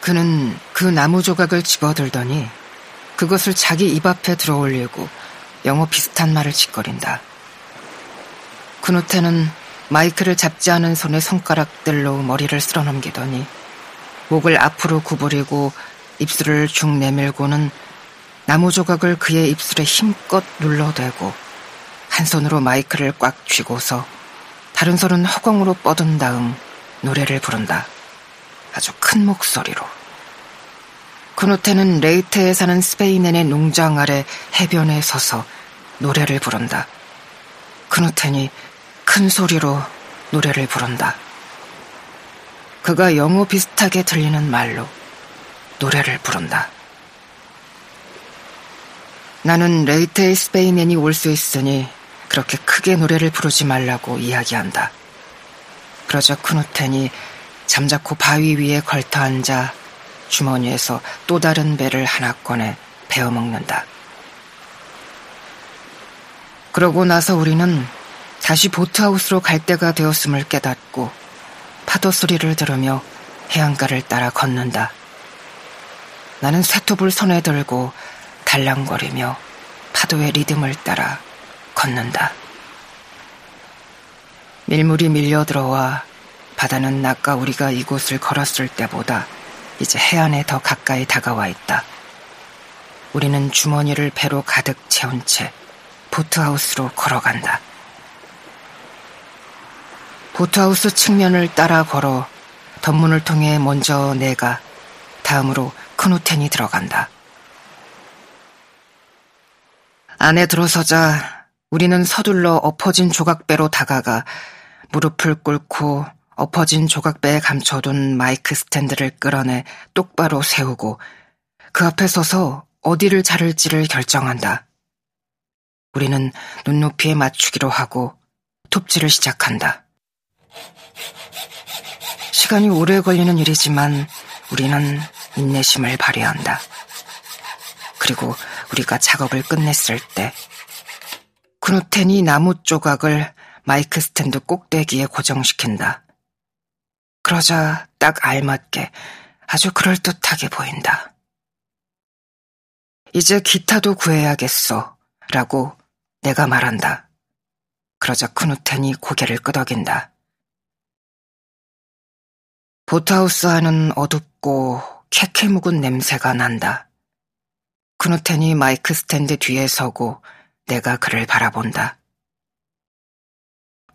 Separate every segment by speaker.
Speaker 1: 그는 그 나무 조각을 집어들더니 그것을 자기 입 앞에 들어올리고 영어 비슷한 말을 짓거린다. 그누테는 마이크를 잡지 않은 손의 손가락들로 머리를 쓸어넘기더니 목을 앞으로 구부리고 입술을 쭉 내밀고는 나무 조각을 그의 입술에 힘껏 눌러대고 한 손으로 마이크를 꽉 쥐고서 다른 손은 허공으로 뻗은 다음 노래를 부른다. 아주 큰 목소리로. 그노테는 레이테에 사는 스페인인의 농장 아래 해변에 서서 노래를 부른다. 그노텐이 큰 소리로 노래를 부른다. 그가 영어 비슷하게 들리는 말로 노래를 부른다. 나는 레이테의 스페인인이 올 수 있으니 그렇게 크게 노래를 부르지 말라고 이야기한다. 그러자 크누텐이 잠자코 바위 위에 걸터 앉아 주머니에서 또 다른 배를 하나 꺼내 베어 먹는다. 그러고 나서 우리는 다시 보트하우스로 갈 때가 되었음을 깨닫고 파도 소리를 들으며 해안가를 따라 걷는다. 나는 쇠톱을 손에 들고 달랑거리며 파도의 리듬을 따라 걷는다. 밀물이 밀려 들어와 바다는 아까 우리가 이곳을 걸었을 때보다 이제 해안에 더 가까이 다가와 있다. 우리는 주머니를 배로 가득 채운 채 보트하우스로 걸어간다. 보트하우스 측면을 따라 걸어 덧문을 통해 먼저 내가 다음으로 크누텐이 들어간다. 안에 들어서자 우리는 서둘러 엎어진 조각배로 다가가 무릎을 꿇고 엎어진 조각배에 감춰둔 마이크 스탠드를 끌어내 똑바로 세우고 그 앞에 서서 어디를 자를지를 결정한다. 우리는 눈높이에 맞추기로 하고 톱질을 시작한다. 시간이 오래 걸리는 일이지만 우리는 인내심을 발휘한다. 그리고 우리가 작업을 끝냈을 때 크누텐이 나무 조각을 마이크 스탠드 꼭대기에 고정시킨다. 그러자 딱 알맞게 아주 그럴듯하게 보인다. 이제 기타도 구해야겠어. 라고 내가 말한다. 그러자 크누텐이 고개를 끄덕인다. 보트하우스 안은 어둡고 캐캐 묵은 냄새가 난다. 크누텐이 마이크 스탠드 뒤에 서고 내가 그를 바라본다.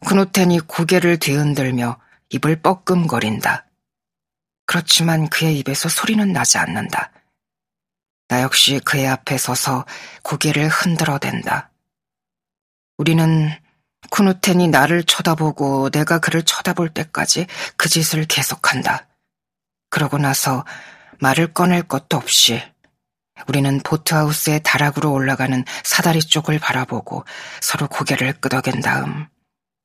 Speaker 1: 크누텐이 고개를 뒤흔들며 입을 뻐끔거린다. 그렇지만 그의 입에서 소리는 나지 않는다. 나 역시 그의 앞에 서서 고개를 흔들어댄다. 우리는 쿠누텐이 나를 쳐다보고 내가 그를 쳐다볼 때까지 그 짓을 계속한다. 그러고 나서 말을 꺼낼 것도 없이 우리는 보트하우스의 다락으로 올라가는 사다리 쪽을 바라보고 서로 고개를 끄덕인 다음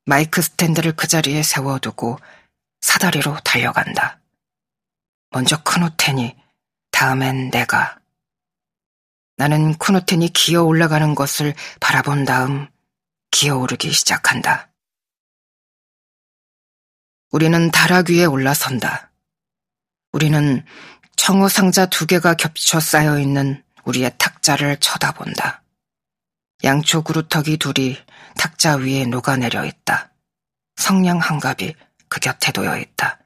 Speaker 1: 마이크 스탠드를 그 자리에 세워두고 사다리로 달려간다. 먼저 크누텐이, 다음엔 내가. 나는 크누텐이 기어 올라가는 것을 바라본 다음 기어 오르기 시작한다. 우리는 다락 위에 올라선다. 우리는 청어 상자 두 개가 겹쳐 쌓여 있는 우리의 탁자를 쳐다본다. 양초 그루터기 둘이 탁자 위에 녹아내려 있다. 성냥 한 갑이 그 곁에 놓여 있다.